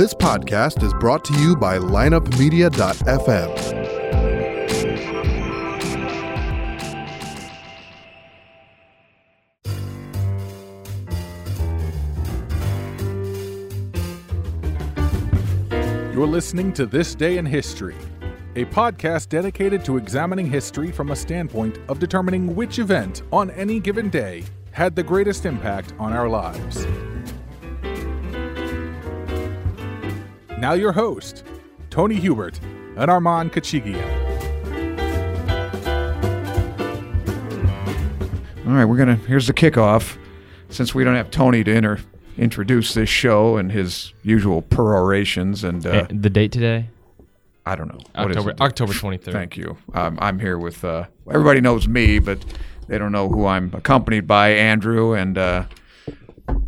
This podcast is brought to you by lineupmedia.fm. You're listening to This Day in History, a podcast dedicated to examining history from a standpoint of determining which event on any given day had the greatest impact on our lives. Now, your host, Tony Hubert and Armand Kachigian. All right, we're gonna. Here's the kickoff. Since we don't have Tony to inter, introduce this show and his usual perorations, and uh, And the date today? I don't know October it? October 23rd. Thank you. Um, I'm here with. Uh, everybody knows me, but they don't know who I'm accompanied by. Andrew and uh,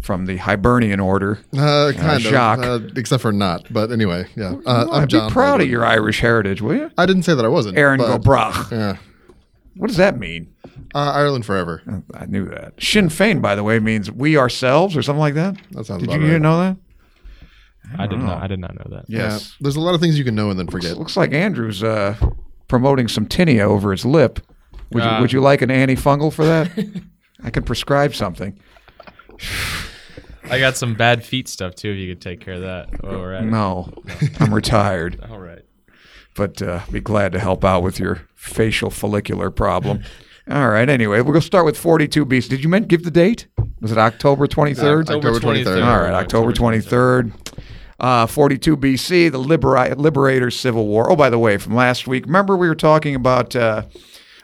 from the Hibernian Order. Uh, kind Jacques. of, uh, except for not. But anyway, yeah. Uh, I'm be proud Baldwin. of your Irish heritage, will you? I didn't say that I wasn't. Erin but, Gobrach. Yeah. What does that mean? Uh, Ireland forever. I knew that. Sinn Fein, by the way, means we ourselves or something like that. That sounds Did about you, right. know that? I did not. I did not know that. Yeah. There's a lot of things you can know and then forget. Looks like Andrew's uh, promoting some tinea over his lip. Would, you, Uh, would you like an antifungal for that? I can prescribe something. I got some bad feet stuff too. If you could take care of that while we're at it. No, I'm retired, All right. but uh, be glad to help out with your facial follicular problem. All right. Anyway, we're gonna start with 42 BC. Did you meant give the date? Was it October 23rd? October 23rd. All right, October 23rd. Uh, 42 BC, the Libera- Liberators Civil War. Oh, by the way, from last week, remember we were talking about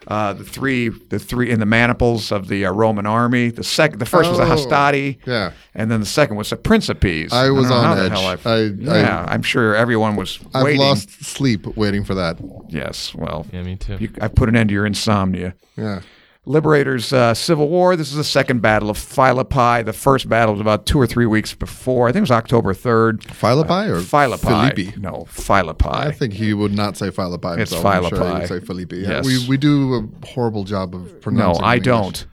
uh, the three, the three in the maniples of the uh, Roman army. The second, the first was the Oh, Hastati, yeah. and then the second was the Principes. I was don't on how edge. hell I- I- I- yeah, I'm sure everyone was I've waiting. lost sleep waiting for that. Yes, well, Yeah, me too. you, I put an end to your insomnia. Yeah. Liberators uh, Civil War. This is the second battle of Philippi. The first battle was about two or three weeks before. I think it was October 3rd. Philippi or Philippi. Philippi? No, Philippi. I think he would not say Philippi It's himself. I'm sure he Philippi. would say Philippi. Yeah. Yes. We, we do a horrible job of pronouncing no, I English. don't.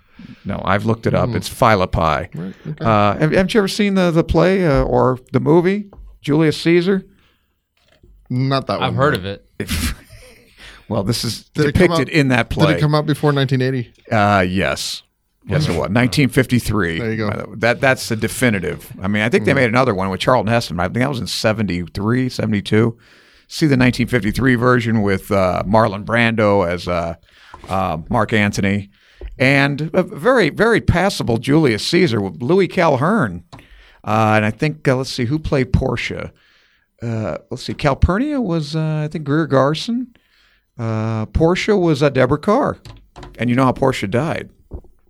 No, I've looked it up. Hmm. It's Philippi. Uh, have, haven't you ever seen the, the play uh, or the movie, Julius Caesar? Not that one. I've heard no. of it. Well, this is Did depicted out- in that play. Did it come out before 1980? Uh, yes. Yes, it was. 1953. There you go. That that's the definitive. I mean, I think they made another one with Charlton Heston. I think that was in 73, 72. See the 1953 version with uh, Marlon Brando as uh, uh, Mark Antony, and a very very passable Julius Caesar with Louis Calhern, uh, and I think uh, let's see who played Portia. Uh, let's see, Calpurnia was uh, I think Greer Garson. Uh, Portia was a Deborah Kerr, and you know how Portia died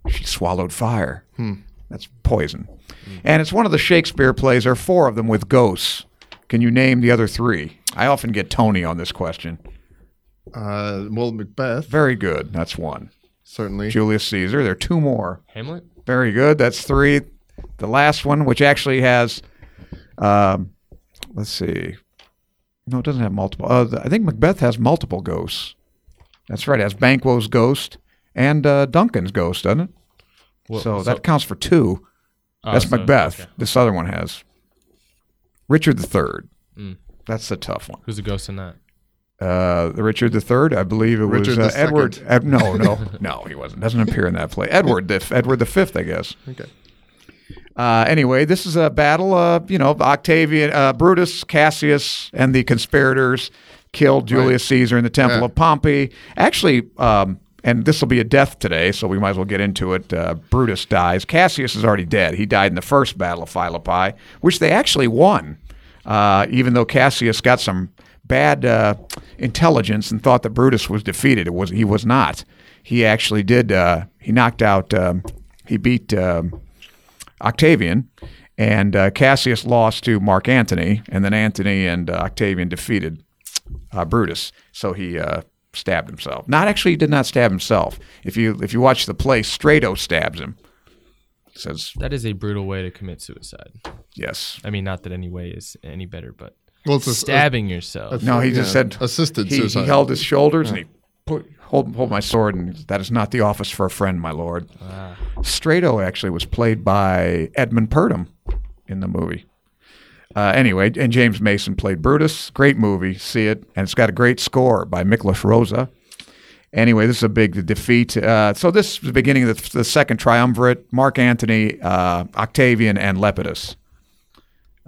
she swallowed fire. That's poison. And it's one of the Shakespeare plays. There are four of them with ghosts. Can you name the other three? I often get Tony on this question. Uh, well, Macbeth, Very good. That's one. certainly. Julius Caesar. There are two more. Hamlet. Very good. That's three. The last one, which actually has, um, let's see. No, it doesn't have multiple. Uh, I think Macbeth has multiple ghosts. That's right. It has Banquo's ghost and uh, Duncan's ghost, doesn't it? Well, so, that counts for two. oh, That's so- Macbeth. okay. This other one has Richard III. Mm. That's the tough one. Who's the ghost in that? Uh, the Richard III, I believe it was Richard uh, Edward. Ed, no, no, no, he wasn't. Doesn't appear in that play. Edward the Edward the Fifth, I guess. Okay. Uh, anyway, this is a battle. of, you know, Octavian, uh, Brutus, Cassius, and the conspirators killed Julius Caesar in the Temple Yeah. of Pompey. Actually, um, and this will be a death today, so we might as well get into it. Uh, Brutus dies. Cassius is already dead. He died in the first battle of Philippi, which they actually won, uh, even though Cassius got some bad uh, intelligence and thought that Brutus was defeated. It was he was not. He actually did. Uh, he knocked out. Um, he beat. Um, Octavian, and uh, Cassius lost to Mark Antony, and then Antony and uh, Octavian defeated uh, Brutus. So he uh, stabbed himself. Not actually, he did not stab himself. If you if you watch the play, Strato stabs him. Says That is a brutal way to commit suicide. yes. I mean, not that any way is any better, but Well, it's a, stabbing yourself. No, he just said assisted he, he held his shoulders and he put hold hold my sword, and that is not the office for a friend, my lord. Strato actually was played by Edmund Purdom in the movie. Uh, anyway, and James Mason played Brutus. Great movie. See it. And it's got a great score by Miklos Rozsa. Anyway, this is a big defeat. Uh, so this is the beginning of the, the second triumvirate: Mark Antony, uh, Octavian, and Lepidus,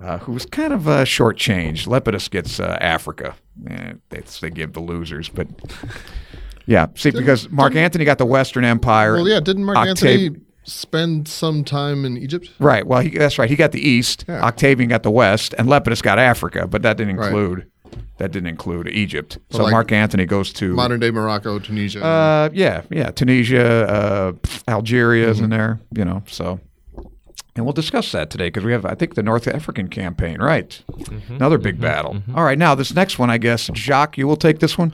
uh, who was kind of uh, shortchanged. Lepidus gets uh, Africa. Eh, they, they give the losers, but yeah. See, because Mark Antony got the Western Empire. Well, yeah, didn't Mark Octav- Antony spend some time in Egypt? Right. Well, he, that's right. He got the East. Yeah. Octavian got the West, and Lepidus got Africa, but that didn't Right. include that didn't include Egypt. so like Mark Antony goes to Modern day Morocco, Tunisia. Uh, yeah, yeah. Tunisia, uh, Algeria Mm-hmm. is in there, you know. So, and we'll discuss that today because we have, I think, the North African campaign, right? Mm-hmm. Another big battle. All right, now this next one, I guess, Jacques, you will take this one.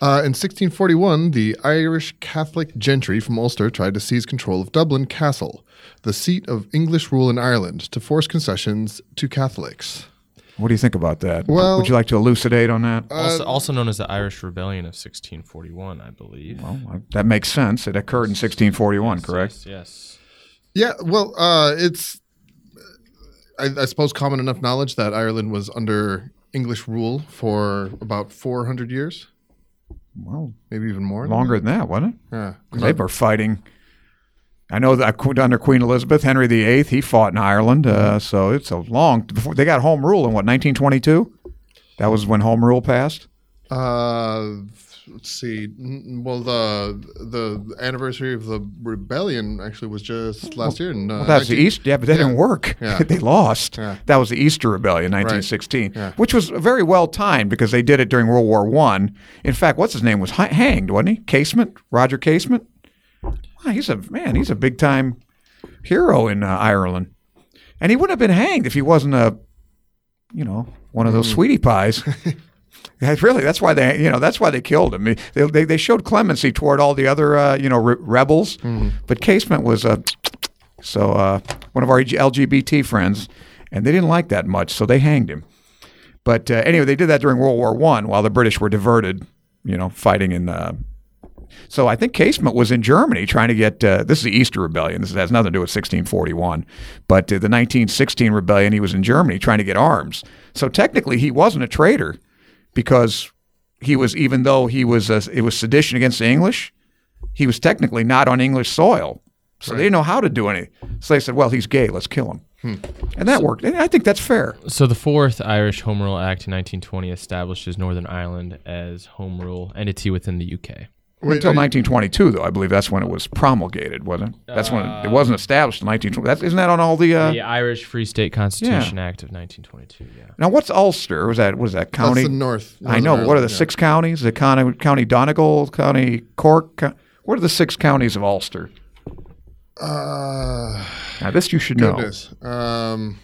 Uh, in 1641, the Irish Catholic gentry from Ulster tried to seize control of Dublin Castle, the seat of English rule in Ireland, to force concessions to Catholics. What do you think about that? Well- would you like to elucidate on that? Also, also known as the Irish Rebellion of 1641, I believe. well, uh, that makes sense. It occurred in 1641, correct? Yes. yes. Yeah, well, uh, it's, I, I suppose, common enough knowledge that Ireland was under English rule for about 400 years, Well, maybe even more. than longer than that, wasn't it? Yeah. they were fighting. I know that under Queen Elizabeth, Henry VIII, he fought in Ireland. Uh, so it's a long. Before, they got home rule in what 1922. That was when home rule passed. Uh, let's see. Well, the the anniversary of the rebellion actually was just last year. In, uh, Well, that's the 19 East. Yeah, but that didn't work. Yeah. they lost. Yeah. That was the Easter Rebellion, 1916, Yeah. which was very well timed because they did it during World War One. In fact, what's his name was hanged, wasn't he? Casement, Roger Casement. Wow, he's a man. He's a big time hero in uh, Ireland, and he wouldn't have been hanged if he wasn't a, you know, one of Mm. those sweetie pies. Really, that's why they, you know, that's why they killed him. They, they, they showed clemency toward all the other, uh, you know, re- rebels, Mm-hmm. but Casement was a, so uh, one of our LGBT friends, and they didn't like that much, so they hanged him. But uh, anyway, they did that during World War One while the British were diverted, you know, fighting in. Uh, so I think Casement was in Germany trying to get. Uh, this is the Easter Rebellion. This has nothing to do with 1641, but uh, the 1916 rebellion, he was in Germany trying to get arms. So technically, he wasn't a traitor because he was, even though he was, a, it was sedition against the English, he was technically not on English soil. So they didn't know how to do any. So they said, well, he's gay. Let's kill him. Hmm. And that worked. And I think that's fair. So the fourth Irish Home Rule Act in 1920 establishes Northern Ireland as home rule entity within the UK. Wait, Until 1922, though, I believe that's when it was promulgated, wasn't it? That's when it, it wasn't established in 1920. That's, isn't that on all the? Uh, The Irish Free State Constitution Act of 1922. Yeah. Now, what's Ulster? Was that was that county? That's the north. I know. Northern What are the Ireland, yeah. six counties? The county, county Donegal, county Cork. Co- what are the six counties of Ulster? Uh, Now, this you should know. goodness. Um,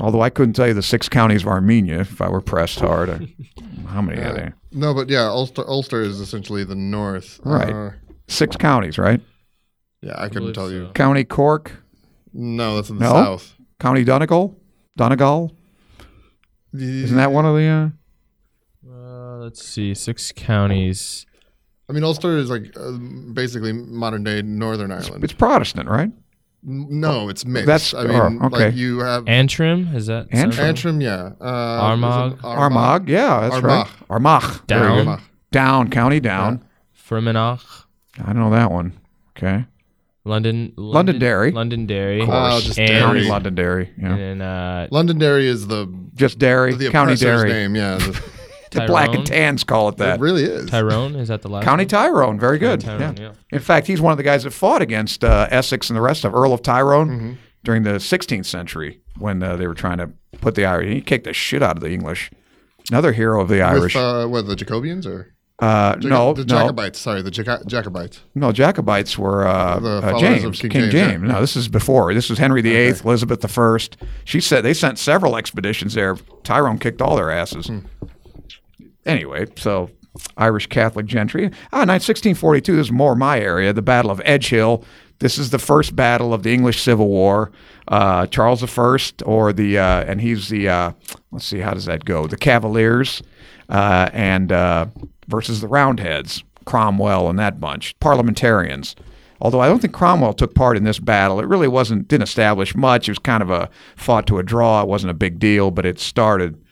Although I couldn't tell you the six counties of Armenia if I were pressed hard. I- how many are there? no, but yeah, Ulster, Ulster is essentially the north. Right. Uh, Six counties, right? yeah, I couldn't believe tell you. County Cork, No, that's in the No? south. County Donegal, Donegal. Isn't that one of the? Uh, Uh, let's see. Six counties. I mean, Ulster is like uh, basically modern day Northern Ireland. it's Protestant, right? N- no, it's mixed. That's- I mean, oh, okay. like you have Antrim is that Antrim. Antrim, yeah. Uh, Armagh. is it Armagh, yeah, that's right. Armagh, Very Down. Armagh. Down, County Down. Fermanagh, I don't know that one. Okay, London, London Londonderry. Londonderry, Oh, just and, County Derry. Londonderry. Yeah, and then uh, Londonderry is the just dairy. the County dairy Derry. name. Yeah, the, The Black and Tans call it that. it really is. Tyrone. Is that the last County one? Tyrone, very good. Tyrone, yeah. yeah. In fact, he's one of the guys that fought against uh, Essex and the rest of Earl of Tyrone Mm-hmm. during the 16th century when uh, they were trying to put the Irish. He kicked the shit out of the English. Another hero of the Irish. With uh, what the Jacobians or uh, Jaco- no, the no, Jacobites? Sorry, the Jaca- Jacobites. no. Jacobites were uh, The uh, James, King King James, James. yeah. No, this is before. This was Henry VIII, Elizabeth the First. She said they sent several expeditions there. Tyrone kicked all their asses. Hmm. Anyway, so Irish Catholic gentry. Ah, 1642. This is more my area. The Battle of Edgehill. This is the first battle of the English Civil War. Uh, Charles I, or the uh, and he's the uh, let's see, how does that go? The Cavaliers uh, and uh, versus the Roundheads, Cromwell and that bunch, parliamentarians. Although I don't think Cromwell took part in this battle. It really wasn't didn't establish much. It was kind of a fought to a draw. It wasn't a big deal, but it started,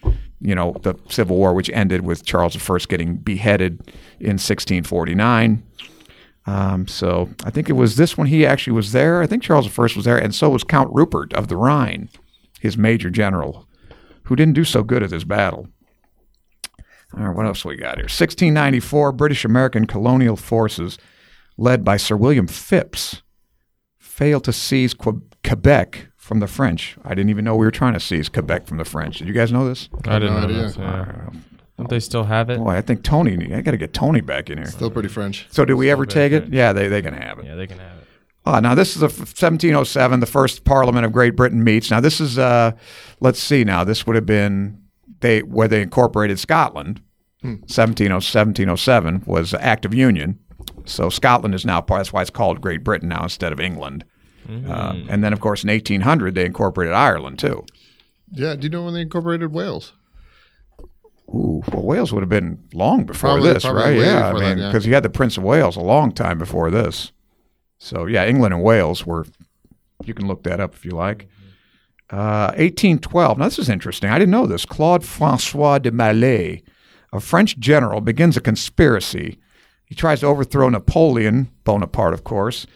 you know, the Civil War, which ended with Charles I getting beheaded in 1649. Um, so I think it was this one. He actually was there. I think Charles I was there, and so was Count Rupert of the Rhine, his major general, who didn't do so good at this battle. All right, what else we got here? 1694, British American colonial forces, led by Sir William Phips, failed to seize Quebec from the French. I didn't even know we were trying to seize Quebec from the French. Did you guys know this? I didn't no know idea. this. Yeah. Don't they still have it? Boy, I think Tony. I got to get Tony back in here. Still pretty French. So, did we ever take it? right? Yeah, they they can have it. Yeah, they can have it. Uh, now this is a 1707, the first Parliament of Great Britain meets. Now this is, uh, let's see. Now this would have been they where they incorporated Scotland. 1707, 1707 was Act of Union. So Scotland is now part. That's why it's called Great Britain now instead of England. Uh, and then of course in 1800 they incorporated Ireland too. Yeah. Do you know when they incorporated Wales? Ooh, well, Wales would have been long before Probably- this, probably right? Yeah, I before that, mean, yeah. because you had the Prince of Wales a long time before this. So yeah, England and Wales were. You can look that up if you like. Uh, 1812. Now this is interesting. I didn't know this. Claude Francois de Malet, a French general, begins a conspiracy. He tries to overthrow Napoleon Bonaparte, of course,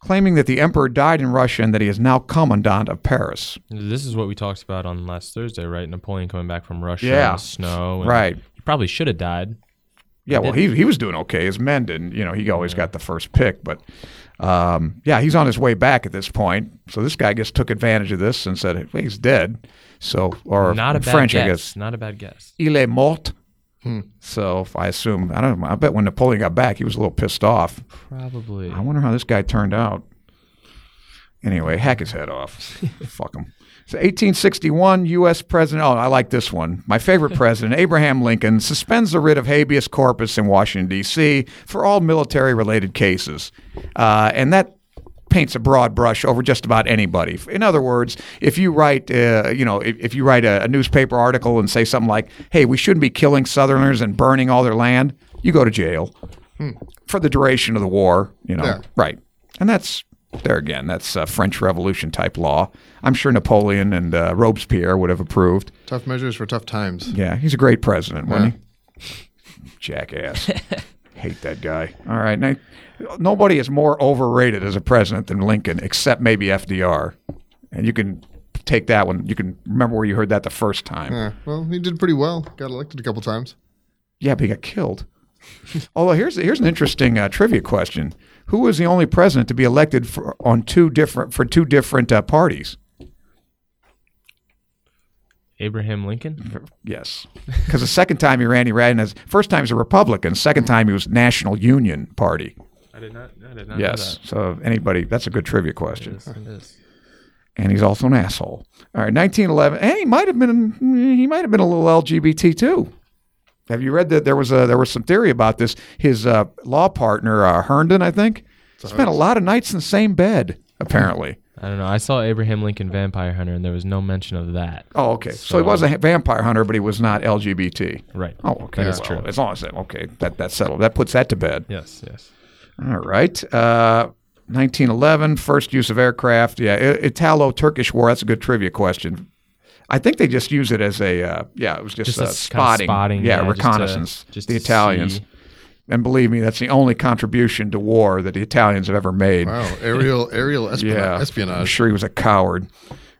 claiming that the emperor died in Russia and that he is now commandant of Paris. This is what we talked about on last Thursday, right? Napoleon coming back from Russia, Yeah. in the snow, and Right. He probably should have died. Yeah, well, he he was doing okay. His men didn't. You know, he always got the first pick, but um, yeah, he's on his way back at this point. So this guy just took advantage of this and said, "Well, he's dead." So, or Not a French, guess. I guess, Not a bad guess. il est mort. So I assume I don't know. I bet when Napoleon got back, he was a little pissed off. Probably. I wonder how this guy turned out. Anyway, hack his head off. Fuck him. So 1861, U.S. President. Oh, I like this one. My favorite president, Abraham Lincoln, suspends the writ of habeas corpus in Washington, D.C. for all military related cases. Uh, and that paints a broad brush over just about anybody. In other words, if you write, uh, you know, if, if you write a, a newspaper article and say something like, "Hey, we shouldn't be killing Southerners and burning all their land," you go to jail for the duration of the war. You know, Yeah. right? And that's there again. That's uh, French Revolution type law. I'm sure Napoleon and uh, Robespierre would have approved. Tough measures for tough times. Yeah, he's a great president, wasn't he? Jackass. Hate that guy. All right. Now, nobody is more overrated as a president than Lincoln, except maybe FDR. And you can take that one. You can remember where you heard that the first time. Yeah. Well, he did pretty well. Got elected a couple times. Yeah, but he got killed. Although here's here's an interesting uh, trivia question: Who was the only president to be elected for on two different for two different uh, parties? Abraham Lincoln. Yes, because the second time he ran, he ran as first time he's a Republican. Second time he was National Union Party. I did not. I did not Yes. So anybody, that's a good trivia question. know that. It is. And he's also an asshole. All right, 1911, and he might have been he might have been a little LGBT too. Have you read that there was a there was some theory about this? His uh, law partner uh, Herndon, I think, spent a lot of nights in the same bed. Apparently. I don't know. I saw Abraham Lincoln Vampire Hunter, and there was no mention of that. Oh, okay. So, he was a vampire hunter, but he was not LGBT. Right. Oh, okay. That is Well, true. As long as that, okay, that that's settled. That puts that to bed. Yes. Yes. All right. Uh, 1911, first use of aircraft. Yeah, Italo-Turkish War. That's a good trivia question. I think they just use it as a uh, yeah. It was just, Just uh, a s- kinda spotting, spotting, yeah, yeah, just to- reconnaissance. just the Italians, see. and believe me, that's the only contribution to war that the Italians have ever made. Wow. Aerial aerial espionage. Yeah, I'm sure he was a coward.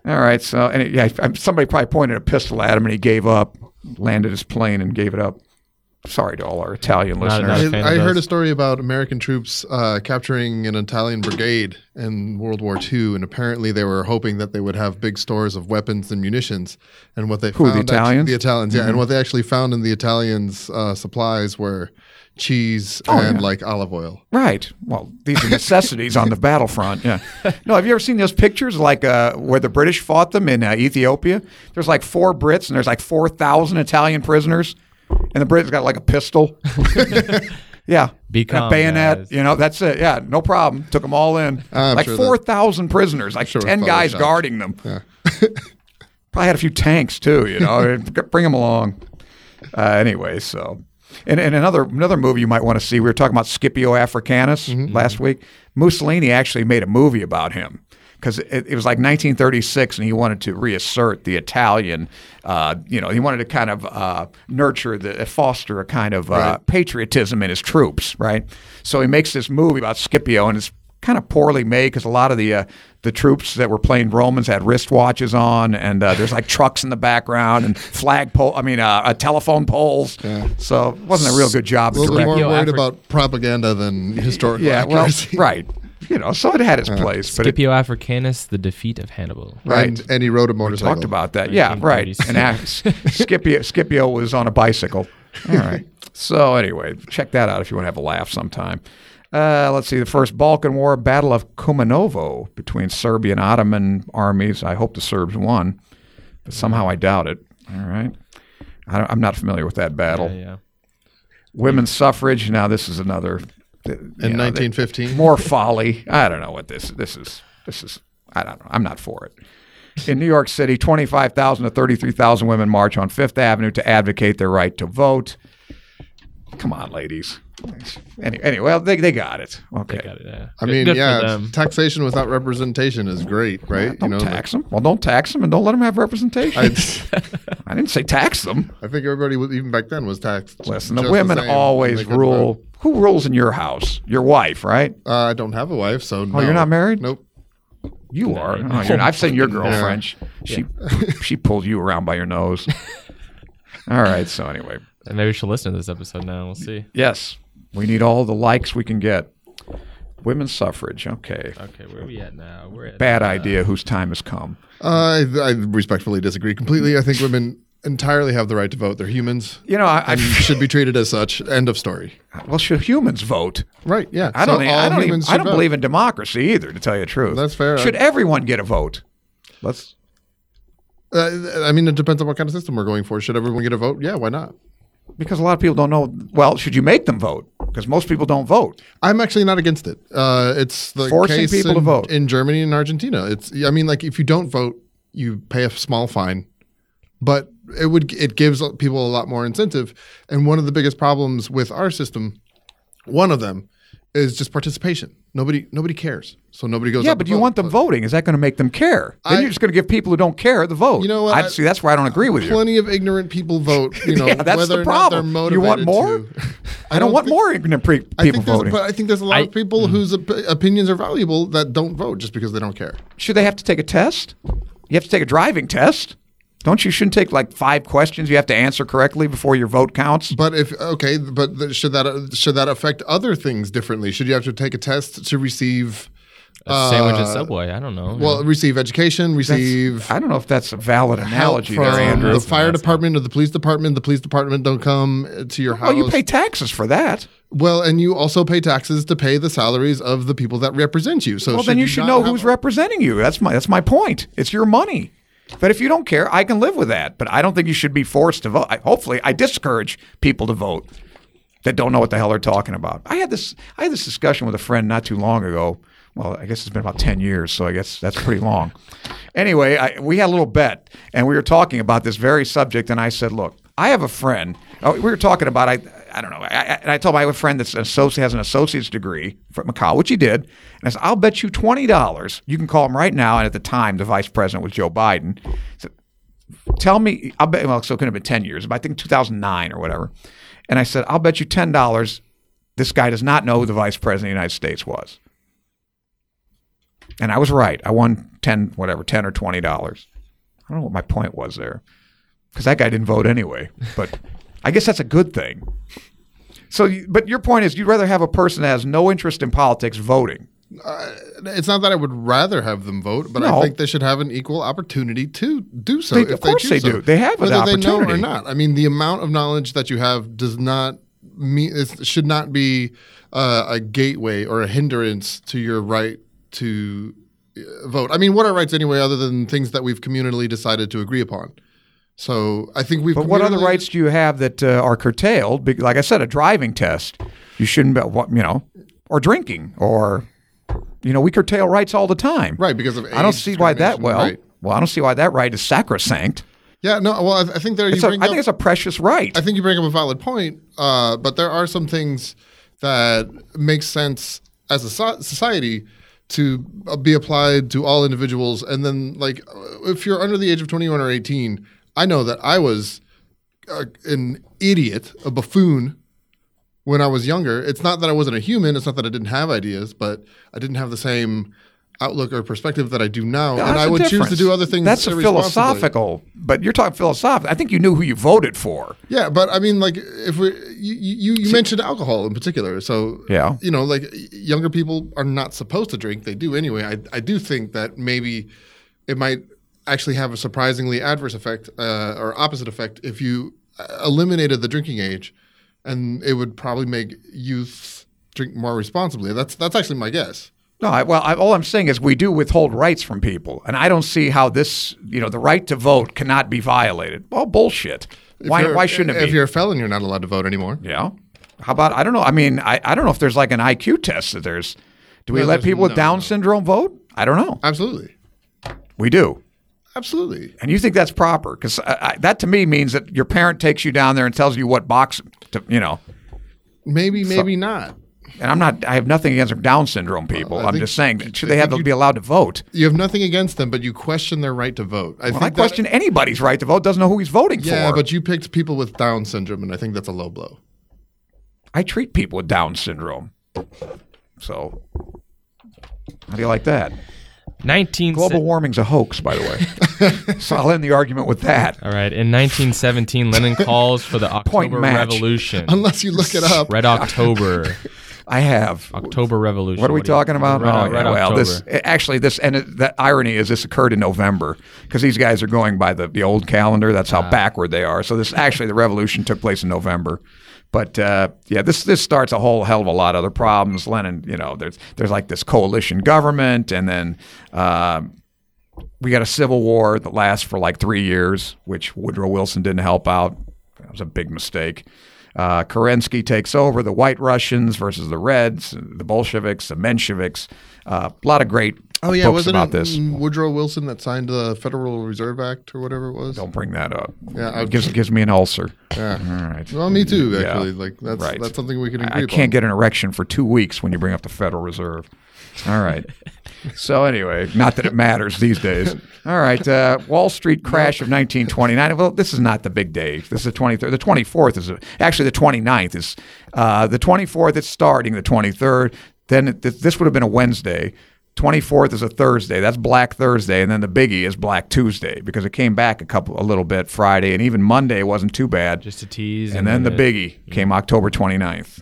All right, so and it, yeah, somebody probably pointed a pistol at him, and he gave up, landed his plane, and gave it up. Sorry to all our Italian Not- listeners. not I, I heard a story about American troops uh, capturing an Italian brigade in World War II, and apparently they were hoping that they would have big stores of weapons and munitions. And what they Who, the found, actu- Italians? the Italians, yeah. And what they actually found in the Italians' uh, supplies were cheese Oh, and yeah. like olive oil. Right. Well, these are necessities on the battlefront. Yeah. No, have you ever seen those pictures like uh, where the British fought them in uh, Ethiopia? There's like four Brits and there's like 4,000 Italian prisoners, and the Brits got like a pistol. yeah. Be And a bayonet. guys. You know, that's it. Yeah, no problem. Took them all in. I'm like sure 4,000 prisoners, like sure 10 guys photoshopped. guarding them. Probably had a few tanks too, you know, bring them along. Uh, anyway, so. And, and another another movie you might want to see. We were talking about Scipio Africanus Mm-hmm. last week. Mussolini actually made a movie about him because it, it was like 1936, and he wanted to reassert the Italian. Uh, you know, he wanted to kind of uh, nurture the foster a kind of uh, Right. patriotism in his troops, right? So he makes this movie about Scipio, and it's kind of poorly made because a lot of the uh, the troops that were playing Romans had wristwatches on, and uh, there's like trucks in the background and flag pole. I mean, uh, uh, telephone poles. So it wasn't a real good job. A little more worried about propaganda than historical Yeah, well, accuracy. right. You know, so it had its place, but it, Scipio Africanus, the defeat of Hannibal. Right. And, and he rode a motorcycle. talked about that. Yeah, right. And uh, Scipio, Scipio was on a bicycle. All right. So anyway, check that out if you want to have a laugh sometime. Uh, let's see. The first Balkan War, Battle of Kumanovo between Serbian and Ottoman armies. I hope the Serbs won, but somehow I doubt it. All right. I don't, I'm not familiar with that battle. Yeah, yeah. Women's suffrage. Now this is another. You In 1915. more folly. I don't know what this this is. This is I don't know. I'm not for it. In New York City, 25,000 to 33,000 women march on Fifth Avenue to advocate their right to vote. Come on, ladies. Anyway, anyway well, they, they got it. Okay. Got it, yeah. I Good- mean, good for yeah, taxation without representation is great, right? Don't tax them. Well, don't tax them and don't let them have representation. I, I didn't say tax them. I think everybody, even back then, was taxed. Listen, the women same. always rule. Vote. Who rules in your house? Your wife, right? Uh, I don't have a wife, so no. Oh, you're not married? Nope. You are. Oh, you're, I've seen your girlfriend. She she pulled you around by your nose. All right. So anyway, And maybe she'll listen to this episode now. We'll see. yes, we need all the likes we can get. Women's suffrage. Okay. Okay, where are we at now? We're at Bad uh, idea. Whose time has come? Uh, I, I respectfully disagree completely. I think women entirely have the right to vote. They're humans You know, I, I should be treated as such. End of story. well, should humans vote? Right. Yeah. I don't. So think- I don't, even, I don't believe in democracy either. To tell you the truth, That's fair. Should I- everyone get a vote? Let's. Uh, I mean, it depends on what kind of system we're going for. Should everyone get a vote? Yeah, why not? Because a lot of people don't know. Well, should you make them vote? Because most people don't vote. I'm actually not against it. Uh, it's the Forcing case people in, to vote. in Germany and Argentina. It's I mean, like if you don't vote, you pay a small fine, but it would it gives people a lot more incentive. And one of the biggest problems with our system, one of them, is just participation. Nobody nobody cares, so nobody goes. Yeah, but you vote. want them voting. Is that going to make them care? Then I- you're just going to give people who don't care the vote. You know what? I, see, that's where I don't agree with you. Plenty of ignorant people vote. You know, Yeah, that's whether the or not they're problem. You want more? to- I, don't, want think- more ignorant pre- I people think there's, voting. but I think there's a lot I- of people mm. whose op- opinions are valuable that don't vote just because they don't care. Should they have to take a test? You have to take a driving test. Don't you? Shouldn't take like five questions you have to answer correctly before your vote counts. But if okay, but th- should that should that affect other things differently? Should you have to take a test to receive? A sandwich at uh, Subway. I don't know. Well, receive education, receive I don't know if that's a valid analogy from there, Andrew. the fire department or the police department. The police department don't come to your house. Well, you pay taxes for that. Well, and you also pay taxes to pay the salaries of the people that represent you. So Well, then you should know have- who's representing you. That's my that's my point. It's your money. But if you don't care, I can live with that. But I don't think you should be forced to vote. I, hopefully, I discourage people to vote that don't know what the hell they're talking about. I had this I had this discussion with a friend not too long ago. Well, I guess it's been about ten years, so I guess that's pretty long. Anyway, I, we had a little bet, and we were talking about this very subject. And I said, "Look, I have a friend. Oh, we were talking about I I don't know. I, and I told a friend associate has an associate's degree from Macau, which he did. And I said, I'll bet you twenty dollars. You can call him right now. And at the time, the vice president was Joe Biden. Said, Tell me, I'll bet. Well, so it could have been ten years, but I think two thousand nine or whatever. And I said, I'll bet you ten dollars. This guy does not know who the vice president of the United States was. And I was right. I won ten, whatever, ten or twenty dollars. I don't know what my point was there, because that guy didn't vote anyway. But I guess that's a good thing. So, you, but your point is, you'd rather have a person that has no interest in politics voting. It's not that I would rather have them vote, but No. I think they should have an equal opportunity to do so. They- if of course choose they so. do. They have an whether they know or not. I mean, the amount of knowledge that you have does not mean it should not be uh, a gateway or a hindrance to your right to uh, vote. I mean, what are rights anyway, other than things that we've communally decided to agree upon? So I think we've. But what other rights do you have that uh, are curtailed? Like I said, a driving test. You shouldn't be, what you know, or drinking, or you know, we curtail rights all the time. Right, because of I don't see why that well. right. Well, I don't see why that right is sacrosanct. Yeah, no. Well, I, I think there you a, bring I up, think it's a precious right. I think you bring up a valid point, uh, but there are some things that make sense as a so- society to uh, be applied to all individuals. And then, like, uh, if you're under the age of 21 or 18, I know that I was uh, an idiot, a buffoon when I was younger. It's not that I wasn't a human. It's not that I didn't have ideas, but I didn't have the same outlook or perspective that I do now, No, and I a would choose to do other things. That's a philosophical, but you're talking philosophical. I think you knew who you voted for. Yeah, but I mean, like, if we you you, you mentioned alcohol in particular, so Yeah. you know, like younger people are not supposed to drink; they do anyway. I I do think that maybe it might actually have a surprisingly adverse effect uh, or opposite effect if you uh, eliminated the drinking age, and it would probably make youth drink more responsibly. That's that's actually my guess. No, I, well, I, all I'm saying is we do withhold rights from people, and I don't see how this, you know, the right to vote cannot be violated. Well, bullshit. If Why, why shouldn't it If be? you're a felon, you're not allowed to vote anymore. Yeah. How about I don't know. I mean, I, I don't know if there's like an IQ test that there's. Do we No, let people with Down no. syndrome vote? I don't know. Absolutely, We do. Absolutely. And you think that's proper? Because that to me means that your parent takes you down there and tells you what box to, you know. Maybe, maybe not. And I'm not. I have nothing against Down syndrome people. I I'm think- just saying that should they have to you- be allowed to vote? You have nothing against them, but you question their right to vote. I Well, think I that- question anybody's right to vote. Doesn't know who he's voting Yeah, for. but you picked people with Down syndrome, and I think that's a low blow. I treat people with Down syndrome. So, how do you like that? 19 Global warming's a hoax, by the way. so I'll end the argument with that. All right. In 1917, Lenin calls for the Point October match. Revolution. Unless you look it up. Red October. I have. October Revolution. What are we do you- talking about? Red, oh, Red yeah, well, October. this actually this and it, the irony is this occurred in November because these guys are going by the, the old calendar. That's how ah. backward they are. So this actually the revolution took place in November. But uh, yeah, this this starts a whole hell of a lot of other problems. Lenin, you know, there's there's like this coalition government, and then um we got a civil war that lasts for like three years, which Woodrow Wilson didn't help out. That was a big mistake. Uh, Kerensky takes over the White Russians versus the Reds, the Bolsheviks, the Mensheviks. Uh, a lot of great Oh yeah, wasn't about it this. Woodrow Wilson that signed the Federal Reserve Act or whatever it was? Don't bring that up. Yeah, I- it gives gives me an ulcer. Yeah. All right. Well, me too. Yeah. Actually, like that's Right. that's something we can I- agree I can't get an erection for two weeks when you bring up the Federal Reserve. All right. so anyway, not that it matters these days. All right. Uh, Wall Street crash of 1929. Well, this is not the big day. This is the 23rd. The 24th is a, actually the 29th is uh, the 24th. It's starting the 23rd. Then it, this would have been a Wednesday. 24th is a Thursday. That's Black Thursday, and then the biggie is Black Tuesday because it came back a couple, a little bit Friday, and even Monday wasn't too bad. Just a tease. And then the it- biggie came October 29th.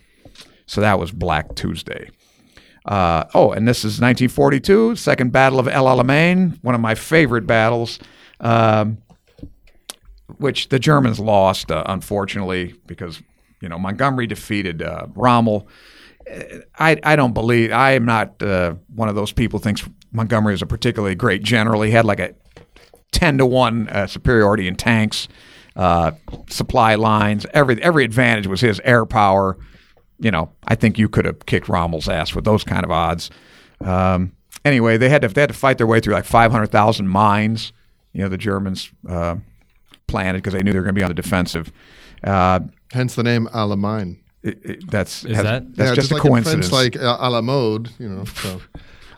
So that was Black Tuesday. Uh, oh, and this is 1942, Second Battle of El Alamein, one of my favorite battles, um, which the Germans lost, uh, unfortunately, because you know Montgomery defeated uh, Rommel. I, I don't believe I am not uh, one of those people thinks Montgomery is a particularly great general. He had like a 10 to 1 uh, superiority in tanks, uh, supply lines. Every, every advantage was his air power. You know, I think you could have kicked Rommel's ass with those kind of odds. Um, anyway, they had, to, they had to fight their way through like 500,000 mines, you know, the Germans uh, planted because they knew they were going to be on the defensive. Uh, Hence the name Alamine. It, it, that's Is has- that- that's yeah, just, like a coincidence. In French, like uh, a la mode, you know. So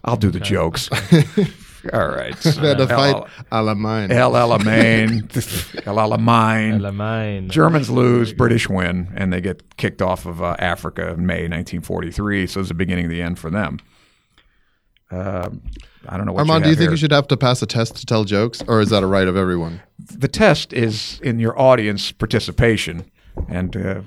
I'll do the jokes. All right. they had to fight El- Alamine. El Alamein. El Alamein. Lamine. Germans lose, British win, and they get kicked off of uh, Africa in May 1943. So it's the beginning of the end for them. Um I don't know what Armand, you do you have think here. you should have to pass a test to tell jokes, or is that a right of everyone? The test is in your audience participation, and uh,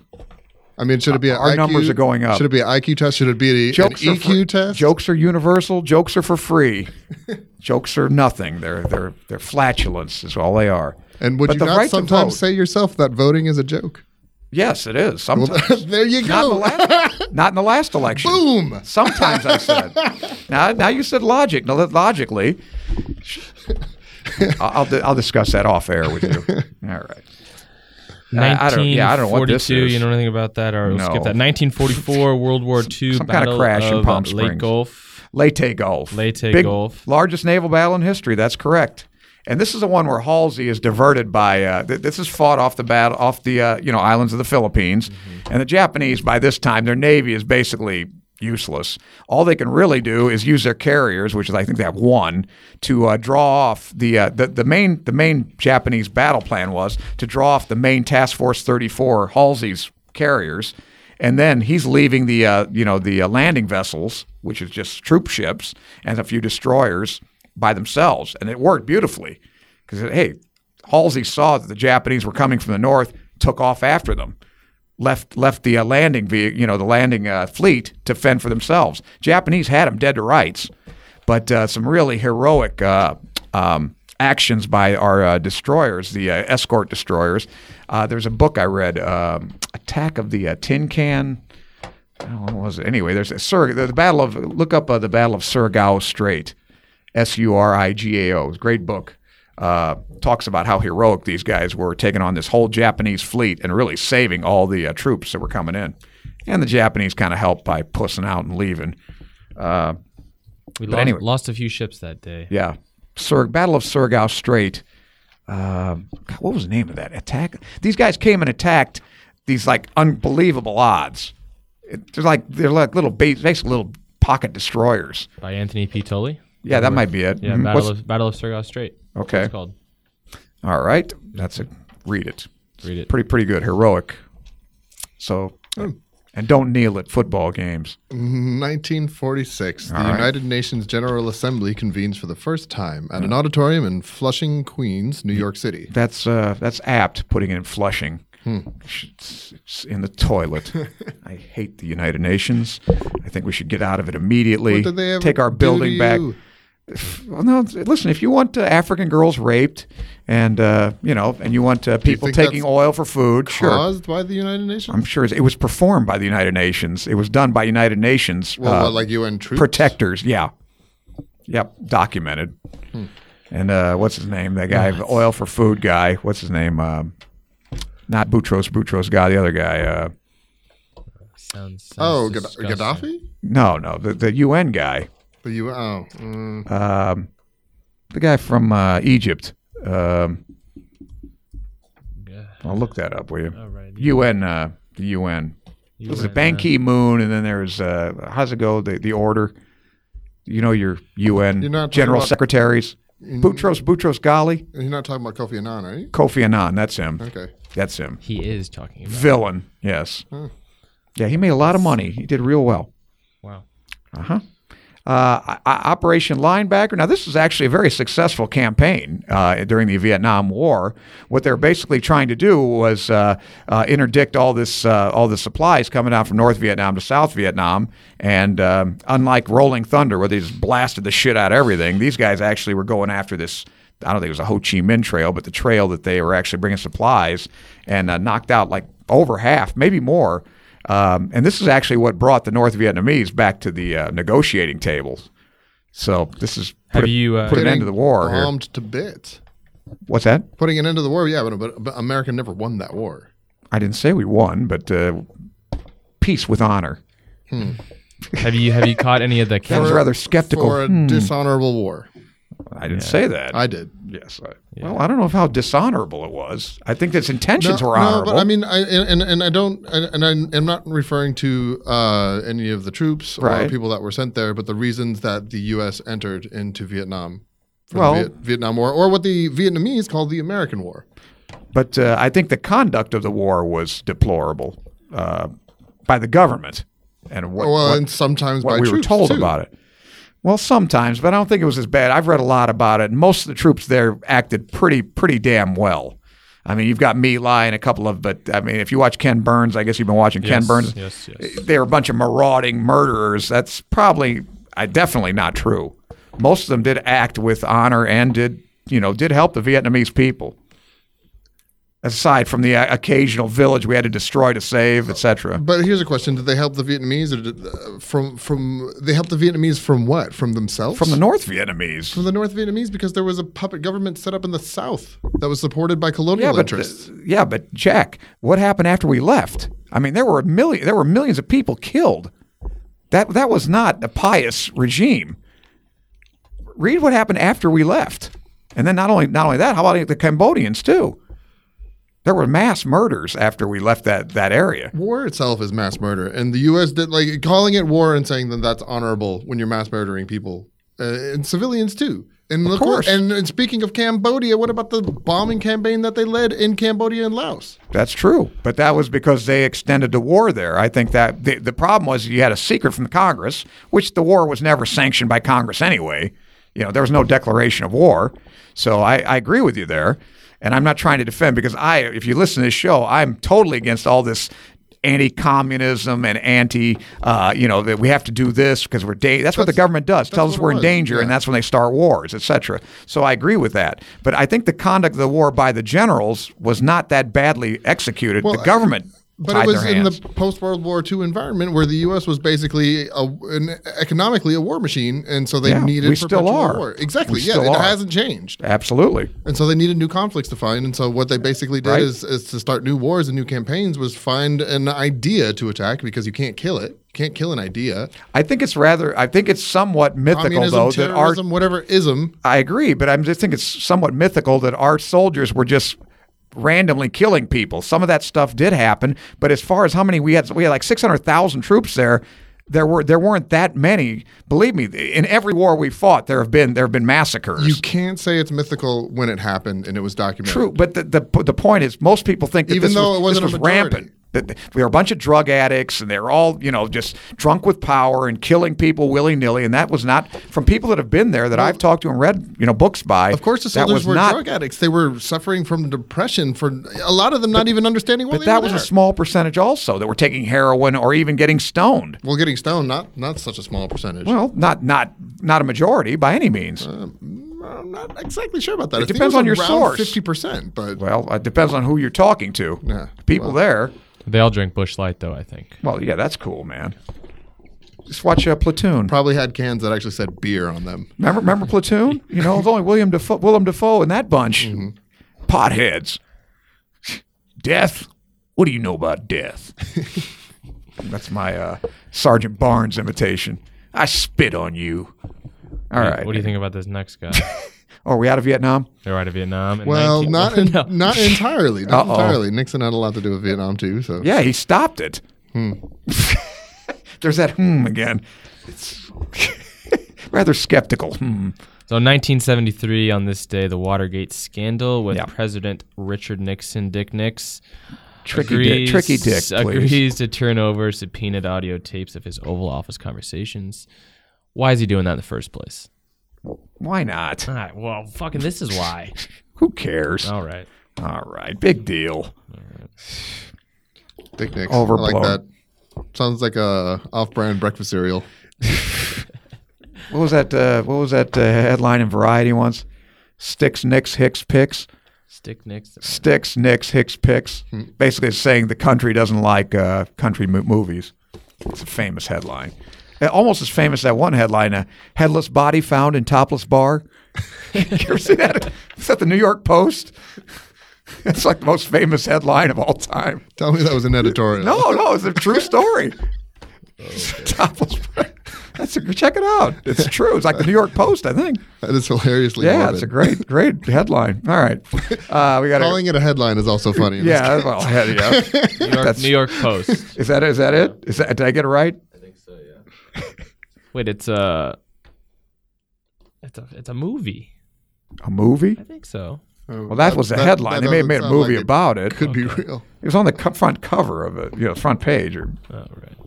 I mean, should it be an Our IQ, numbers are going up. Should it be an IQ test? Should it be a, an jokes are EQ for- test? Jokes are universal. Jokes are for free. jokes are nothing. They're they're they're flatulence. Is all they are. And would But you not right sometimes say yourself that voting is a joke? Yes, it is. Well, Sometimes. there you Not in, the go. last, not in the last election. Boom. Sometimes I said. Now, now you said logic. Now, logically, I'll, I'll, I'll discuss that off air with you. All right. I- I don't- yeah, I don't know what this 1942, is. You know anything about that? Or we'll No. skip that. 1944, World War II, Some kind of Battle crash in of Palm Lake Springs. Gulf. Leyte Gulf. Leyte Big, Gulf. Largest naval battle in history. That's correct. And this is the one where Halsey is diverted by. Uh, th- this is fought off the battle, off the uh, you know islands of the Philippines, Mm-hmm. and the Japanese by this time their navy is basically useless. All they can really do is use their carriers, which is I think they have one, to uh, draw off the, uh, the the main the main Japanese battle plan was to draw off the main Task Force 34 Halsey's carriers, and then he's leaving the uh, you know the uh, landing vessels, which is just troop ships and a few destroyers by themselves, and it worked beautifully because hey, Halsey saw that the Japanese were coming from the north, took off after them left left the uh, landing you know the landing uh, fleet to fend for themselves. Japanese had them dead to rights, but uh, some really heroic uh, um, actions by our uh, destroyers, the uh, escort destroyers. there's a book I read, um, Attack of the Tin Can. Oh, what was it? Anyway, there's a Sur- the battle of look up the battle of Surigao Strait, S U R I G A O. Great book uh, talks about how heroic these guys were taking on this whole Japanese fleet and really saving all the uh, troops that were coming in. And the Japanese kind of helped by pussing out and leaving. Uh, we lost, anyway, lost, a few ships that day. Yeah. Sur- Battle of Surigao Strait. Uh, what was the name of that attack? These guys came and attacked these like unbelievable odds. It, they're like they're like little base, basically little pocket destroyers. By Anthony P. Tully. Yeah, that might be it. Yeah, mm-hmm. Battle of Battle of Surigao Strait. Okay. it's called. All right. That's a read it. Read it. Pretty pretty good. Heroic. So and don't kneel at football games. 1946, the right. United Nations General Assembly convenes for the first time at an auditorium in Flushing, Queens, New York City. That's uh, that's apt putting it in Flushing. Hmm. It's, it's, in the toilet. I hate the United Nations. I think we should get out of it immediately. Take our building back. You? Well, no. Listen, if you want uh, African girls raped, and uh, you know, and you want uh, people you taking oil for food, caused sure. Caused by the United Nations. I'm sure it was performed by the United Nations. It was done by United Nations. Well, what, uh, like UN troops, protectors. Yeah. Yep. Documented. Hmm. And uh, what's his name? That guy, the oil for food guy. What's his name? Um, not Boutros Boutros guy. The other guy. Uh, sounds, sounds oh, Gaddafi. No, no, the the UN guy. But you oh mm. um, the guy from uh, Egypt. Um, yeah. I'll look that up, will you? Oh, right. UN, uh, the UN. UN was it Ban Ki Moon, and then there's uh, how's it go? The the order. You know your UN general about, secretaries. Boutros Boutros Ghali. You're not talking about Kofi Annan, are you? Kofi Annan, that's him. Okay, that's him. He is talking about villain. Yes. Huh. Yeah, he made a lot of money. He did real well. Wow. Uh huh uh, Operation Linebacker. Now, this was actually a very successful campaign uh, during the Vietnam War. What they're basically trying to do was uh, uh interdict all this, uh, all the supplies coming out from North Vietnam to South Vietnam. And um, unlike Rolling Thunder, where they just blasted the shit out of everything, these guys actually were going after this. I don't think it was a Ho Chi Minh trail, but the trail that they were actually bringing supplies and uh, knocked out like over half, maybe more um, and this is actually what brought the North Vietnamese back to the uh, negotiating tables. So this is put, Have you, uh, put an end to the war bombed here. to bits. What's that? Putting an end to the war, yeah, but, but, but America never won that war. I didn't say we won, but uh, peace with honor. Hmm. have you have you caught any of the? That was rather skeptical. For a hmm. dishonorable war. I didn't yeah. say that. I did. Yes. I, yeah. Well, I don't know how dishonorable it was. I think its intentions no, were honorable. No, but I mean, I and, and I don't, and I, am not referring to uh, any of the troops or right. people that were sent there, but the reasons that the U.S. entered into Vietnam, well, Viet, Vietnam War, or what the Vietnamese called the American War. But uh, I think the conduct of the war was deplorable uh, by the government, and what, well, what, and sometimes what by we were told too. about it. Well, sometimes, but I don't think it was as bad. I've read a lot about it. Most of the troops there acted pretty, pretty damn well. I mean, you've got My Lai and a couple of, but I mean, if you watch Ken Burns, I guess you've been watching yes, Ken Burns. Yes, yes. They're a bunch of marauding murderers. That's probably, uh, definitely not true. Most of them did act with honor and did, you know, did help the Vietnamese people aside from the occasional village we had to destroy to save, etc. But here's a question: Did they help the Vietnamese, or did, uh, from from they helped the Vietnamese from what? From themselves? From the North Vietnamese? From the North Vietnamese, because there was a puppet government set up in the South that was supported by colonial yeah, but interests. The, yeah, but Jack, what happened after we left? I mean, there were a million, there were millions of people killed. That that was not a pious regime. Read what happened after we left, and then not only not only that, how about the Cambodians too? There were mass murders after we left that that area. War itself is mass murder, and the U.S. did like calling it war and saying that that's honorable when you're mass murdering people uh, and civilians too. And look course. What, and, and speaking of Cambodia, what about the bombing campaign that they led in Cambodia and Laos? That's true, but that was because they extended the war there. I think that the, the problem was you had a secret from the Congress, which the war was never sanctioned by Congress anyway. You know, there was no declaration of war. So I, I agree with you there. And I'm not trying to defend because I, if you listen to this show, I'm totally against all this anti-communism and anti, uh, you know, that we have to do this because we're da- that's, what the government does. Tells us we're in danger, and that's when they start wars, etc. So I agree with that. But I think the conduct of the war by the generals was not that badly executed. Well, the government. But it was in the post World War II environment where the U.S. was basically a, an, economically a war machine, and so they Yeah, needed we still are. war. Exactly, We yeah, it are. hasn't changed, Absolutely. and so they needed new conflicts to find. And so what they basically did Right. is, is to start new wars and new campaigns was find an idea to attack because you can't kill it, you can't kill an idea. I think it's rather. I think it's somewhat mythical, Communism, though, that our. whatever ism. I agree, but I just think it's somewhat mythical that our soldiers were just randomly killing people. Some of that stuff did happen, but as far as how many we had, we had like six hundred thousand troops there. There were there weren't that many. Believe me, in every war we fought, there have been there have been massacres. You can't say it's mythical when it happened and it was documented. True, but the, the the point is, most people think that Even this though was, it wasn't was rampant. That we were a bunch of drug addicts, and they were all, you know, just drunk with power and killing people willy nilly. And that was not from people that have been there that I've talked to and read, you know, books by. Of course, the soldiers were not, drug addicts. They were suffering from depression for a lot of them not even understanding why But that was a small percentage also that were taking heroin or even getting stoned. Well, getting stoned, not not such a small percentage. Well, not not not a majority by any means. Uh, I'm not exactly sure about that. It I depends was on your source. Fifty percent, but well, it depends on who you're talking to. Yeah, People there. They all drink Busch Light, though. I think. Well, yeah, that's cool, man. Just watch uh, Platoon. probably had cans that actually said beer on them. Remember, remember Platoon? You know, it was only William Defoe, Willem Dafoe and that bunch. Mm-hmm. Potheads. Death. What do you know about death? That's my uh, Sergeant Barnes imitation. I spit on you. All right. What do you think about this next guy? Oh, are we out of Vietnam? They're out of Vietnam. in Well, 19 not in, No. not entirely. Not Uh-oh. entirely. Nixon had a lot to do with Vietnam too. So Yeah, he stopped it. Hmm. There's that hmm again. It's rather skeptical. Hmm. So, in 1973, on this day, the Watergate scandal with Yeah. President Richard Nixon, Dick Nix, Tricky agrees, dick. Tricky dick, please. agrees to turn over subpoenaed audio tapes of his Oval Office conversations. Why is he doing that in the first place? Why not? All right, well, fucking, this is why. Who cares? All right. All right. Big deal. Dick Nix. Overblown. I like that. Sounds like a off-brand breakfast cereal. What was that? Uh, what was that uh, headline in Variety once? Sticks, Nicks, Hicks, Picks. Stick Nicks. Sticks, Nicks, Hicks, Picks. Basically, it's saying the country doesn't like uh, country mo- movies. It's a famous headline. Almost as famous as that one headline: uh, "Headless body found in topless bar." you ever see that? Is that the New York Post? It's like the most famous headline of all time. Tell me that was an editorial. No, no, it's a true story. Topless bar. That's a, check it out. It's true. It's like the New York Post, I think. that is hilariously Yeah, morbid. it's a great, great headline. All right, uh, we got to. Calling it a headline is also funny. Yeah, well, yeah, yeah. New York, That's- New York Post. Is that is that it? Is that did I get it right? Wait, it's a. It's a it's a movie. A movie? I think so. Oh, Well, that was the headline. they may have made a movie like it about it. Could be real. It was on the co- front cover of it, you know, front page. Or Oh, right.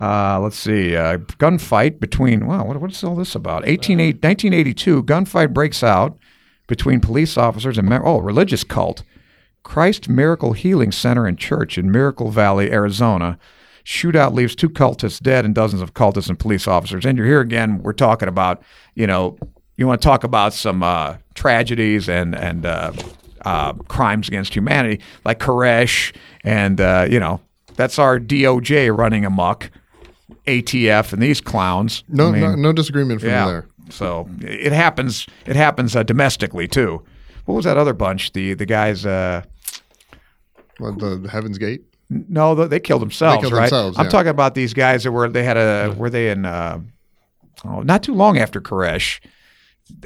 uh, let's see, uh, gunfight between. Wow, what, what's all this about? 18, 1982, gunfight breaks out between police officers and oh, religious cult. Christ Miracle Healing Center and Church in Miracle Valley, Arizona. Shootout leaves two cultists dead and dozens of cultists and police officers. And you're here again. We're talking about, you know, you want to talk about some uh, tragedies and and uh, uh, crimes against humanity, like Koresh, and uh, you know, that's our DOJ running amok, ATF, and these clowns. No, I mean, no, no disagreement from yeah. there. So it happens. It happens uh, domestically too. What was that other bunch? The the guys. Uh, What, the Heaven's Gate. No, they killed themselves, killed right? themselves, I'm talking about these guys that were they had a were they in uh, oh not too long after Koresh,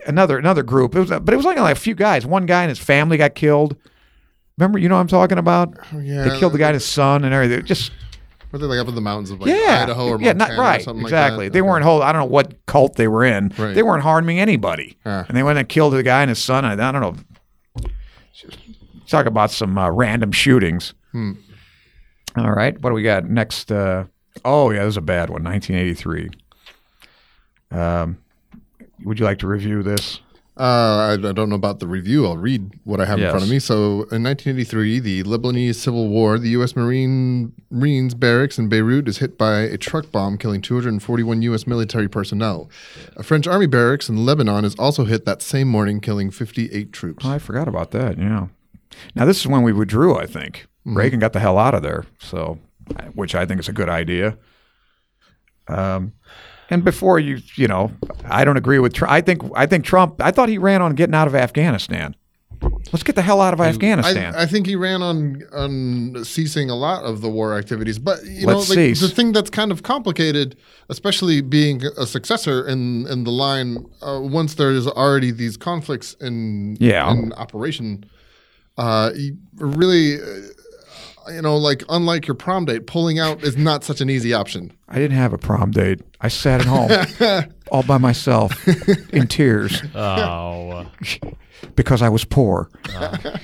another another group. It was but it was like, like a few guys. One guy and his family got killed. Remember, you know what I'm talking about? yeah. They killed the guy and his son and everything. Just Were they like up in the mountains of like yeah, Idaho or yeah, Montana not right, or something exactly. like that? They weren't hold. I don't know what cult they were in. Right. They weren't harming anybody, Ah. and they went and killed the guy and his son. I, I don't know. Talk about some uh, random shootings. Hmm. All right, what do we got next? Uh, oh yeah, this is a bad one. 1983. Um, would you like to review this? Uh, I, I don't know about the review. I'll read what I have in front of me. So, in 1983, the Lebanese Civil War, the U.S. Marine Marines barracks in Beirut is hit by a truck bomb, killing 241 U.S. military personnel. A French army barracks in Lebanon is also hit that same morning, killing 58 troops. Oh, I forgot about that. Yeah. Now this is when we withdrew. I think Reagan got the hell out of there. So, which I think is a good idea. Um, and before you, you know, I don't agree with. Trump. I think I think Trump. I thought he ran on getting out of Afghanistan. Let's get the hell out of Afghanistan. I, I think he ran on on ceasing a lot of the war activities, but you Let's know, like, the thing that's kind of complicated, especially being a successor in in the line, uh, once there's already these conflicts in Yeah. in operation, uh, really, uh, you know, like unlike your prom date, pulling out is not such an easy option. I didn't have a prom date. I sat at home all by myself in tears Oh, because I was poor. Uh.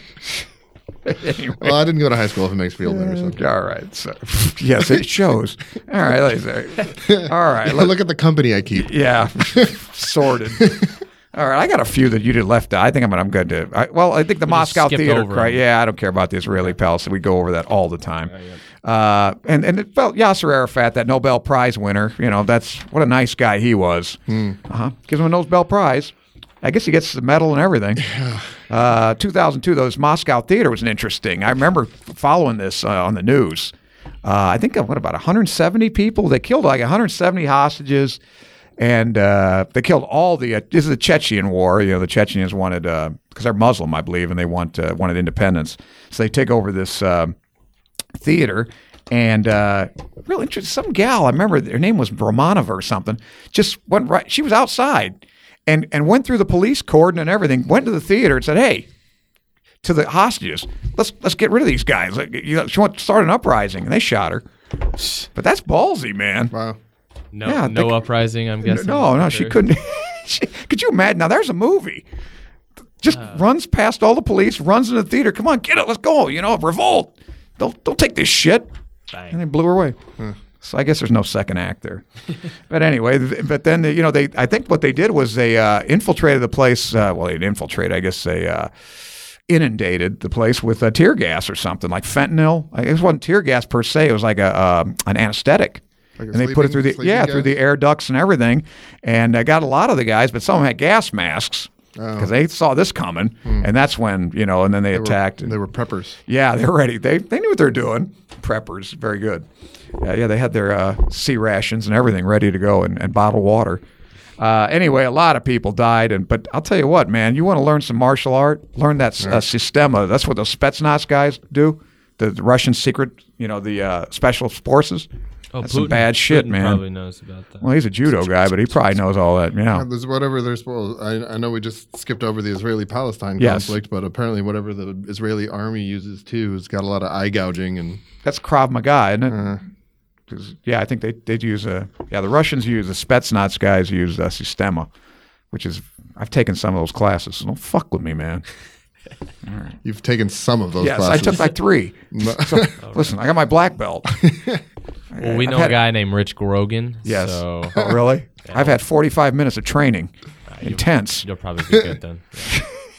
Well, I didn't go to high school. If it makes you feel better, so. All right. So, yes, it shows. All right. let's say- All right. let- Look at the company I keep. Yeah, sorted. All right, I got a few that you did left. out. I think I'm. I'm good to. I, well, I think the Moscow Theater. Cry, yeah, I don't care about the Israeli palace. We go over that all the time. Uh, and and it felt Yasser Arafat, that Nobel Prize winner. You know, that's what a nice guy he was. Uh-huh. Gives him a Nobel Prize. I guess he gets the medal and everything. Uh, 2002, though, this Moscow Theater was an interesting. I remember following this uh, on the news. Uh, I think what about 170 people? They killed like 170 hostages, and uh, they killed all the. Uh, this is the Chechen War. You know, the Chechens wanted because they're Muslim, I believe, and they want uh, wanted independence. So they take over this um theater. And uh, real interesting. Some gal, I remember her name was Romanova or something, just went right. She was outside and and went through the police cordon and everything. Went to the theater and said, "Hey, to the hostages, let's let's get rid of these guys." Like, you know, she wanted to start an uprising, and they shot her. But that's ballsy, man. Wow. No, Yeah, no they- uprising. I'm guessing. No, no, she couldn't. she, could you imagine? Now there's a movie. Just runs past all the police, runs into the theater. Come on, get it, let's go. You know, revolt. Don't don't take this shit. Bang. And they blew her away. So I guess there's no second act there. but anyway, th- but then you know they I think what they did was they uh, infiltrated the place. Uh, well, they didn't infiltrate. I guess they. Uh, Inundated the place with uh, tear gas or something like fentanyl. It wasn't tear gas per se. It was like a um an anesthetic, Like and they put it through the yeah gas? through the air ducts and everything. And I got a lot of the guys, but some of them had gas masks Oh. because they saw this coming, and that's when you know. And then they, Hmm. They were- attacked. They were preppers. Yeah, they're ready. They they knew what they're doing. Preppers, very good. Yeah, yeah, they had their uh, C rations and everything ready to go, and, and bottled water. Uh, anyway, a lot of people died, and but I'll tell you what, man, you want to learn some martial art? Learn that uh, Sistema. That's what those Spetsnaz guys do. The, the Russian secret, you know, the uh, special forces. Oh, That's some bad shit, Putin man. Probably knows about that. Well, he's a judo guy, but he probably knows all that. Yeah. There's whatever they're supposed. I, I know we just skipped over the Israeli-Palestine Yes. conflict, but apparently whatever the Israeli army uses too has got a lot of eye gouging and That's Krav Maga, isn't it? uh, 'Cause, yeah, I think they they'd use a yeah. The Russians use the Spetsnaz guys use uh, Sistema, which is I've taken some of those classes. So don't fuck with me, man. You've taken some of those yes, classes. I took like three. So, listen, I got my black belt. Well, we I've know had- a guy named Rich Grogan. Yes. So Oh, really? I've had 45 minutes of training. Intense. you'll probably be good then.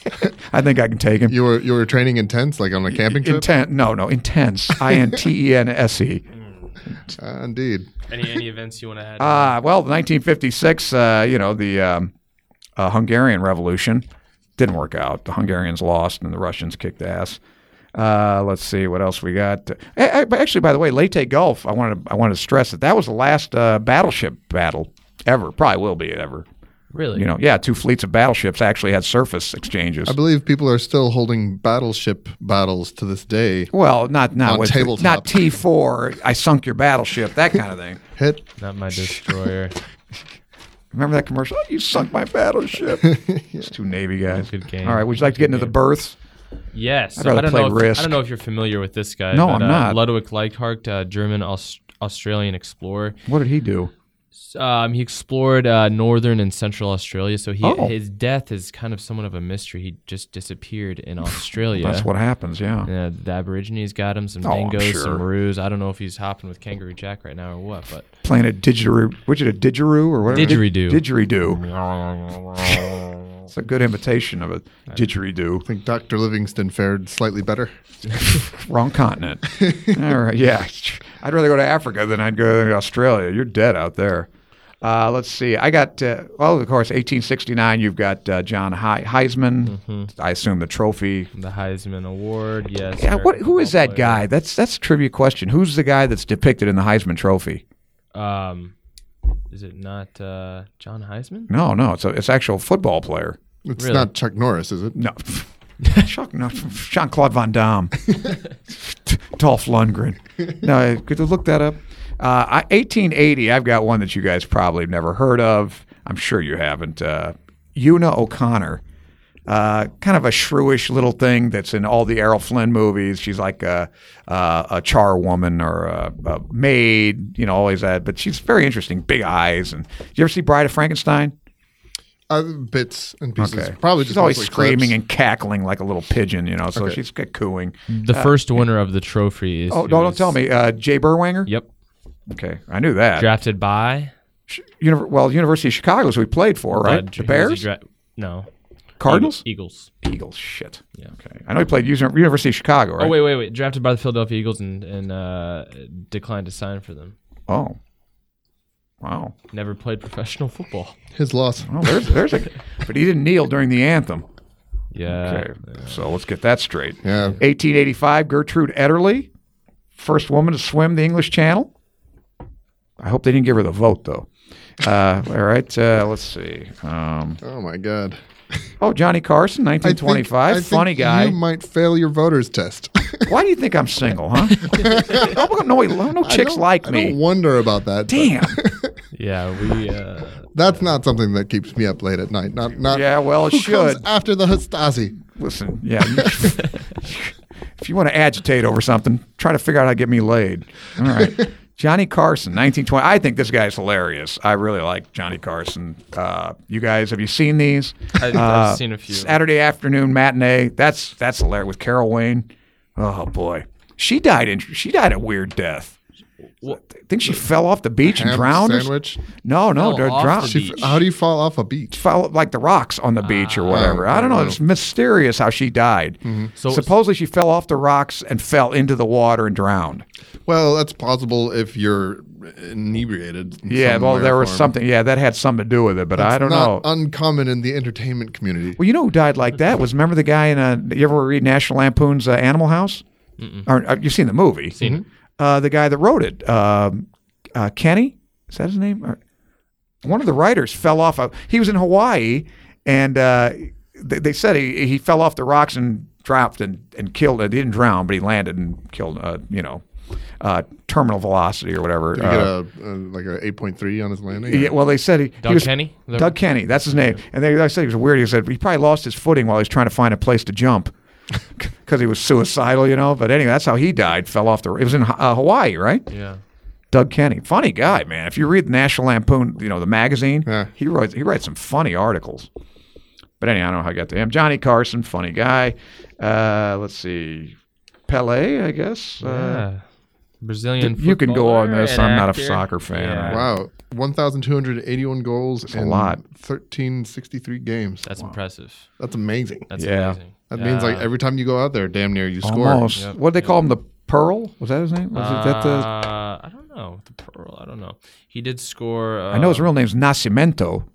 Yeah. I think I can take him. you were you were training intense, like on a camping trip. Intent? No, no, intense. I N T E N S E. Uh, indeed. Any any events you want to add? Ah, well, 1956. Uh, you know the um, uh, Hungarian Revolution didn't work out. The Hungarians lost, and the Russians kicked ass. Uh, let's see what else we got. Eh, but actually, by the way, Leyte Gulf. I wanted to, I wanted to stress that that was the last uh, battleship battle ever. Probably will be ever. really? You know, yeah, two fleets of battleships actually had surface exchanges. I believe people are still holding battleship battles to this day. well, not not with tabletop. not T four. I sunk your battleship. That kind of thing. Hit. Not my destroyer. Remember that commercial? Oh, you sunk my battleship. It's two Navy guys. Good game. All right, would you like to get into the berths? Yes. I'd rather I don't play know. If, Risk. I don't know if you're familiar with this guy. No, but, I'm uh, not. Ludwig Leichhardt, uh, German Aus- Australian explorer. What did he do? Um, he explored uh, northern and central Australia. So he Oh. his death is kind of somewhat of a mystery. He just disappeared in Australia. That's what happens. Yeah. Yeah, the Aborigines got him, some Oh, dingoes, sure. some maroos. I don't know if he's hopping with Kangaroo Jack right now or what, but Playing a didgeridoo. Which is a didgeridoo or whatever? Didgeridoo. Didgeridoo. It's a good imitation of a didgeridoo. I think Dr. Livingstone fared slightly better. Wrong continent. All right. Yeah. I'd rather go to Africa than I'd go to Australia. You're dead out there. Uh, let's see. I got, uh, well, of course, 1869, you've got uh, John He- Heisman. Mm-hmm. I assume the trophy. the Heisman Award, yes. Yeah, what, who is football that guy? That's that's a trivia question. Who's the guy that's depicted in the Heisman Trophy? Um, is it not uh, John Heisman? No, no, it's a it's actual football player. It's Really? not Chuck Norris, is it? No, Chuck, no, Jean Claude Van Damme, Dolph Lundgren. No, could you look that up? Uh, I, 1880. I've got one that you guys probably have never heard of. I'm sure you haven't. Uh, Una O'Connor. Uh, kind of a shrewish little thing that's in all the Errol Flynn movies. She's like a, a, a char woman or a, a maid, you know, always that. But she's very interesting, big eyes. And did you ever see Bride of Frankenstein? Uh, bits and pieces. Okay. Probably she's just always screaming clips. and cackling like a little pigeon, you know. So Okay. she's cooing. The first winner of the trophy is. Oh, who no, don't tell me. Uh, Jay Berwanger. Yep. Okay, I knew that. Drafted by. Sh- Univer- well, University of Chicago is who we played for, right? uh, the who was he Bears, dra- no. Cardinals, Eagles. Eagles. Shit. Yeah. Okay, I know he played University of Chicago, right? Oh wait, wait, wait! Drafted by the Philadelphia Eagles and and uh, declined to sign for them. Oh, wow. Never played professional football. His loss. Well, there's there's a, but he didn't kneel during the anthem. Yeah. Okay, so let's get that straight. Yeah. 1885, Gertrude Ederle, first woman to swim the English Channel. I hope they didn't give her the vote though. Uh, all right, uh, let's see. Um, Oh my God. oh, Johnny Carson, I think- 1925, I think funny guy. You might fail your voters test. Why do you think I'm single, huh? no, no, no I chicks don't- like I me. don't wonder about that. Damn. Yeah, we. Uh, That's not something that keeps me up late at night. Not not. Yeah, well, it who comes should. after the Stasi. Listen, yeah. if you want to agitate over something, try to figure out how to get me laid. All right. Johnny Carson, 1920. I think this guy's hilarious. I really like Johnny Carson. Uh, you guys, have you seen these? I- I've Uh, seen a few. Saturday afternoon matinee. That's that's hilarious with Carol Wayne. Oh boy, she died in she died a weird death. I think she fell off the beach and Ham drowned. or s- sandwich. No, no, Fell they're off drowned. the She, beach. how do you fall off a beach? fell like the rocks on the beach or whatever. Oh, I don't know. wow. It's mysterious how she died. So- Supposedly she fell off the rocks and fell into the water and drowned. Well, that's possible if you're inebriated. in Yeah, some well, way or there was form. something. Yeah, that had something to do with it, but I It's don't not know. Uncommon in the entertainment community. well, you know who died like that was remember the guy in uh You ever read National Lampoon's uh, Animal House? Or uh, you've seen the movie? Seen it. Uh, the guy that wrote it, um, uh, Kenney, is that his name? Or- one of the writers fell off. A, he was in Hawaii, and uh, they, they said he, he fell off the rocks and dropped and, and killed. He didn't drown, but he landed and killed. Uh, you know, uh, terminal velocity or whatever. Did he get Uh, a, a like a eight point three on his landing? yeah, well, they said he, he Doug was, Kenney? The- Doug Kenney, that's his name. And they, I said he was weird. He said he probably lost his footing while he was trying to find a place to jump because he was suicidal, you know. But anyway, that's how he died. Fell off the. It was in uh, Hawaii, right? Yeah. Doug Kenney, funny guy, man. If you read the National Lampoon, you know the magazine, Yeah. he writes he writes some funny articles. But anyway, I don't know how I got to him. Johnny Carson, funny guy. Uh, let's see, Pele, I guess. Uh, yeah. Brazilian. you can go on this. I'm not a soccer fan. Yeah. Wow, one thousand two hundred eighty-one goals a in lot. thirteen sixty-three games. That's impressive. That's amazing. That's Yeah. amazing. That means like Uh, every time you go out there, damn near you score. Yep, What did they call him? The Pearl? Was that his name? Was it that the? Uh, I don't know. The Pearl. I don't know. He did score. Uh, I know his real name's Nascimento.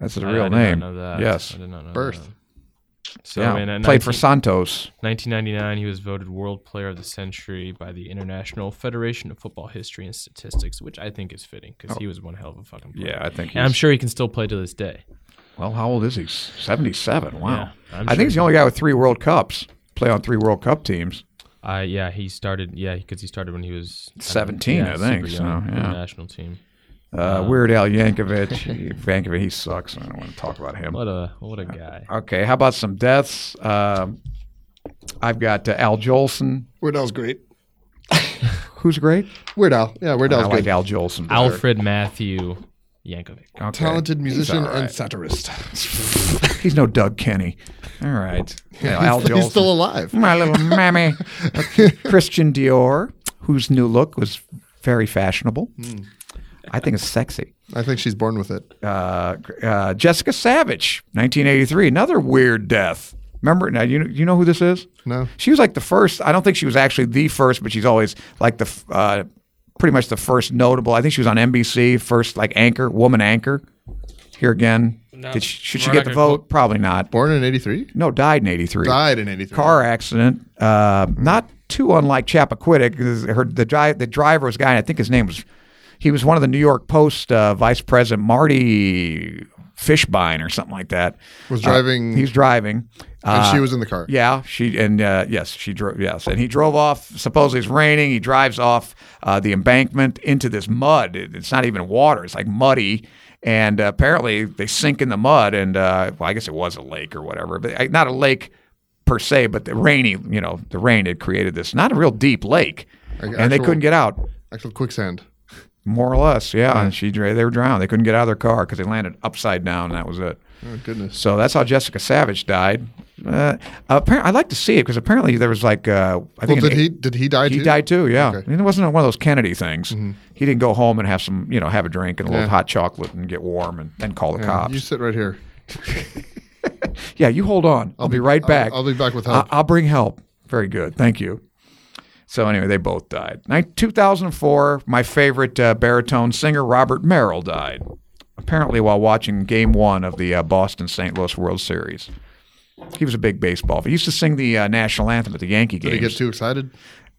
That's his I- real I did not name. know that. Yes. I did not know Birth. that. So, yeah. in, uh, Played for Santos. 1999, he was voted World Player of the Century by the International Federation of Football History and Statistics, which I think is fitting because he was one hell of a fucking player. Oh. Yeah, I think. And I'm sure he can still play to this day. Well, how old is he? Seventy-seven. Wow. Yeah, I'm I think he's the only guy with three World Cups. Play on three World Cup teams. Uh, yeah, he started. Yeah, because he started when he was 17, yeah, I think, super young so, for the yeah. national team. Uh, Weird Al Yankovic. Yankovic, he sucks. I don't want to talk about him. What a what a guy. Okay, how about some deaths? Um, I've got uh, Al Jolson. Weird Al's great. Who's great? Weird Al. Yeah, Weird Al's I Al's like good. Al Jolson. better. Alfred Matthew Yankovic. Okay. Talented musician He's all and satirist. He's no Doug Kenney. All right. Yeah, Al he's, Jolson. he's still alive. My little mammy. Christian Dior, whose new look was very fashionable. Hmm. I think it's sexy. I think she's born with it. Uh, uh, Jessica Savage, 1983, another weird death. Remember? Now you know, you know who this is? No. She was like the first. I don't think she was actually the first, but she's always like the uh, pretty much the first notable. I think she was on NBC, first like anchor, woman anchor. Here again, No, Did she, should she get the gonna vote? Probably not. Born in 83? No, died in '83 Died in 83. car accident. Uh, not too unlike Chappaquiddick. Her the dri- the driver was a guy. I think his name was. He was one of the New York Post uh, vice president, Marty Fischbein or something like that. Was driving- Uh, he was driving. And Uh, she was in the car. yeah, she and uh, yes, she drove. Yes, and he drove off. Supposedly it's raining. He drives off uh, the embankment into this mud. It- it's not even water. It's like muddy. And uh, apparently they sink in the mud. And uh, well, I guess it was a lake or whatever, but uh, not a lake per se. But the rainy, you know, the rain had created this not a real deep lake, Like and they couldn't get out. Actual quicksand. More or less, yeah. And she they were drowned. They couldn't get out of their car because they landed upside down, and that was it. Oh, goodness. So that's how Jessica Savage died. Uh, apparently, I'd like to see it because apparently there was like uh, I Well, think an did he did he die he too? died too. Yeah, Okay. Mm-hmm. I mean, it wasn't one of those Kennedy things. He didn't go home and have some, you know, have a drink and a little hot chocolate and get warm and then call the Yeah, cops. You sit right here. yeah, you hold on. I'll, be, right I'll- back. I'll be back with help. I'll bring help. Very good. Thank you. So anyway, they both died. Nin- 2004, my favorite uh, baritone singer Robert Merrill died. Apparently, while watching Game One of the uh, Boston St. Louis World Series. He was a big baseball. fan. He used to sing the uh, national anthem at the Yankee Did games. he get too excited?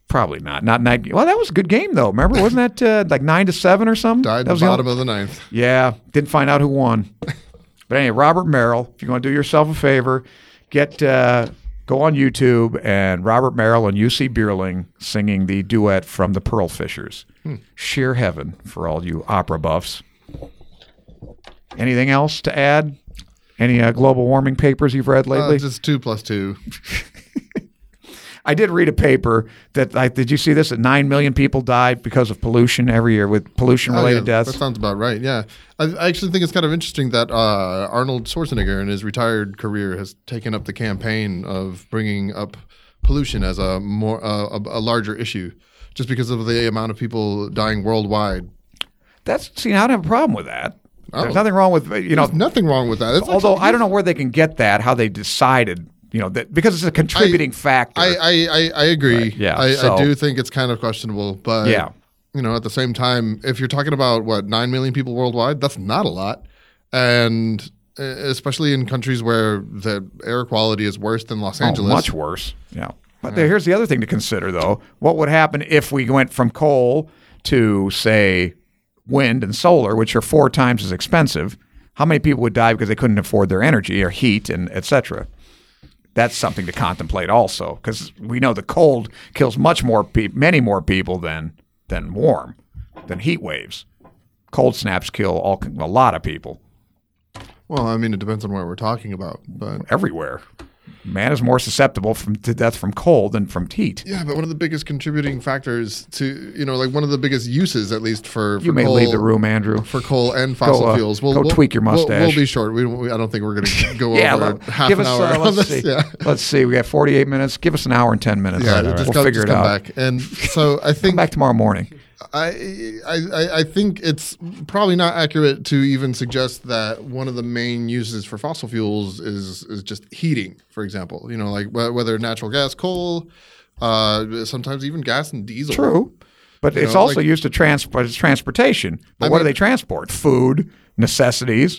Probably not. Not night. Well, that was a good game though. Remember, wasn't that uh, like nine to seven or something? Died that was the bottom only- of the ninth. Yeah, didn't find out who won. but anyway, Robert Merrill. If you want to do yourself a favor, get uh, go on YouTube and Robert Merrill and Jussi Björling singing the duet from the Pearl Fishers. Sheer heaven for all you opera buffs. Anything else to add? Any uh, global warming papers you've read lately? Uh, just two plus two. I did read a paper that like, did you see this? That nine million people die because of pollution every year with pollution Oh, related yeah, deaths. That sounds about right. Yeah, I, I actually think it's kind of interesting that uh, Arnold Schwarzenegger, in his retired career, has taken up the campaign of bringing up pollution as a more uh, a, a larger issue, just because of the amount of people dying worldwide. That's see, I don't have a problem with that. There's Oh. nothing wrong with you know. There's nothing wrong with that. It's although actually- I don't know where they can get that, how they decided, you know, that because it's a contributing factor. I, I, I, I agree. Right, yeah, I, so- I do think it's kind of questionable, but Yeah. you know, at the same time, if you're talking about what nine million people worldwide, that's not a lot, and uh, especially in countries where the air quality is worse than Los Oh, Angeles. much worse. Yeah. But there, here's the other thing to consider, though. What would happen if we went from coal to, say, wind and solar, which are four times as expensive? How many people would die because they couldn't afford their energy or heat and et cetera? That's something to contemplate also, because we know the cold kills much more people, many more people than than warm, than heat waves. Cold snaps kill all a lot of people Well, I mean, it depends on what we're talking about, but everywhere. Man is more susceptible from, to death from cold than from heat. yeah, but one of the biggest contributing factors to you know, like one of the biggest uses, at least for, for You may coal, leave the room, Andrew. for coal and fossil uh, fuels. go tweak your we'll- mustache. We'll, be short. We, we, I don't think we're going to go Yeah, over let- half give an us. hour uh, let's see. Yeah. Let's see. We got 48 minutes. Give us an hour and 10 minutes. Yeah, right, just we'll come, figure just it out. back. And so I think Come back tomorrow morning. I, I I- think it's probably not accurate to even suggest that one of the main uses for fossil fuels is is just heating, for example. You know, like whether natural gas, coal, uh, sometimes even gas and diesel. True, but it's know, also like- used to transport. It's transportation. But I what do they transport? Food, necessities.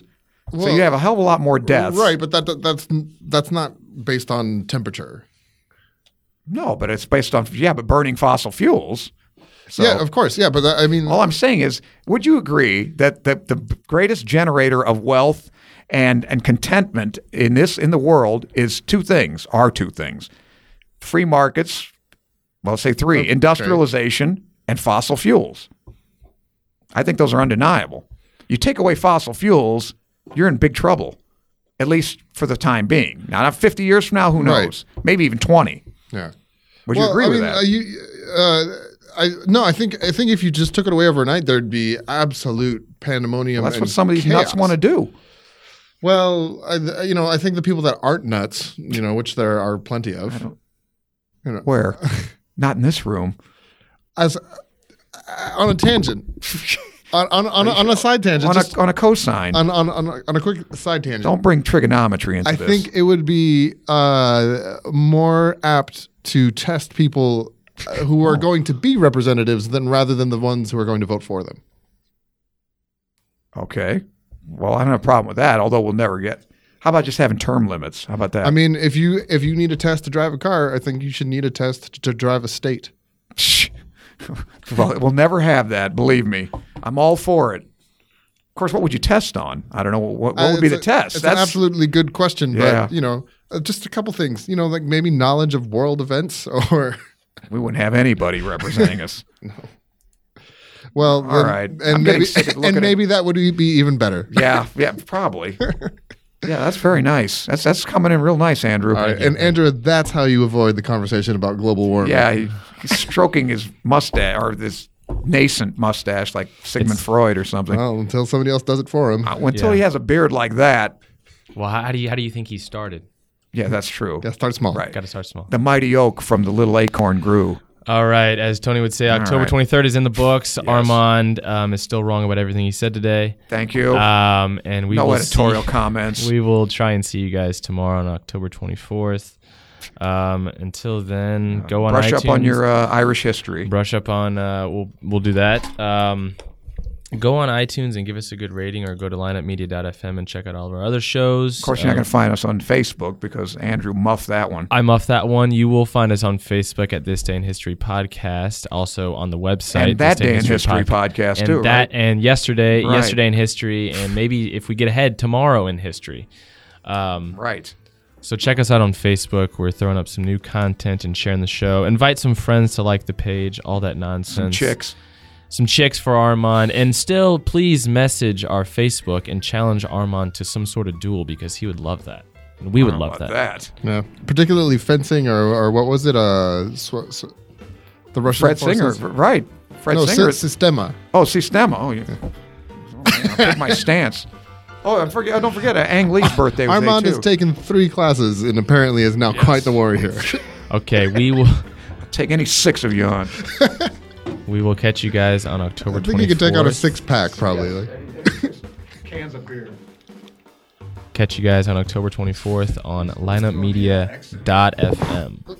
so Well, you have a hell of a lot more deaths. Right, but that, that that's that's not based on temperature. No, but it's based on yeah, but burning fossil fuels. So yeah, of course. Yeah, but I mean, all I'm saying is, would you agree that the, the greatest generator of wealth and and contentment in this in the world is two things? Are two things: free markets. Well, say three: Okay. industrialization and fossil fuels. I think those are undeniable. You take away fossil fuels, you're in big trouble, at least for the time being. Now, not 50 years from now, who Right. knows? Maybe even 20. Yeah. Would you agree I with mean, that? uh, you, uh, I no, I think I think if you just took it away overnight, there'd be absolute pandemonium. Well, that's and what some of these chaos. nuts want to do. Well, I, you know, I think the people that aren't nuts, you know, which there are plenty of, you know, Where? Not in this room. as uh, on a tangent, on on, on, a, on a side tangent, On just a, on a cosine. on, on, on, a, on a quick side tangent. Don't bring trigonometry into I this. I think it would be uh, more apt to test people who Oh. are going to be representatives than rather than the ones who are going to vote for them. Okay. Well, I don't have a problem with that, although we'll never get. How about just having term limits? How about that? I mean, if you if you need a test to drive a car, I think you should need a test to drive a state. well, we'll never have that. Believe me, I'm all for it. Of course, what would you test on? I don't know. What, what Uh, would be it's the a- test? It's an absolutely good question, Yeah. but you know, uh, just a couple things. You know, like maybe knowledge of world events, or we wouldn't have anybody representing us. No. Well, All then- right. and I'm maybe sick of looking and at- maybe that would be even better. Yeah, yeah, probably. Yeah, that's very nice. That's that's coming in real nice, Andrew. All right, and Andrew, that's how you avoid the conversation about global warming. Yeah, he, he's stroking his mustache or this nascent mustache like Sigmund It's- Freud or something. Well, until somebody else does it for him. Uh, until Yeah. he has a beard like that. Well, how, how do you how do you think he started? Yeah, that's true. Yeah, start small. Right. Got to start small. The mighty oak from the little acorn grew. All right, as Tony would say, October right. twenty third is in the books. Armand um, is still wrong about everything he said today. Thank you. Um, and we no will editorial see, comments. We will try and see you guys tomorrow on October twenty fourth. Um, until then, go on Brush iTunes. up on your uh, Irish history. brush up on. Uh, we'll we'll do that. Um, go on iTunes and give us a good rating, or go to lineupmedia.fm and check out all of our other shows. Of course, you're not going to find us on Facebook because Andrew muffed that one. I muffed that one. You will find us on Facebook at This Day in History podcast, also on the website. And that This day in history Pod- podcast and too, that right? and yesterday, Right. yesterday in history, and maybe if we get ahead tomorrow in history. Um, Right. so check us out on Facebook. We're throwing up some new content and sharing the show. Invite some friends to like the page. All that nonsense. Some chicks. Some chicks for Armand, and still, please message our Facebook and challenge Armand to some sort of duel because he would love that. And we would love that. that. Yeah, particularly fencing or, or what was it? Uh, sw- sw- the Russian Fred Singer, forces? right? Fred no, Singer. Sy- Sistema. oh, Sistema. Oh, yeah. Oh, man, I took my stance. Oh, I forget. Don't forget, uh, Ang Lee's birthday was Armand has taken three classes and apparently is now quite the warrior. Okay, we will. Take any six of you on. We will catch you guys on October I 24th. think you could take out a six pack probably. Like. Cans of beer. Catch you guys on October 24th on lineupmedia.fm.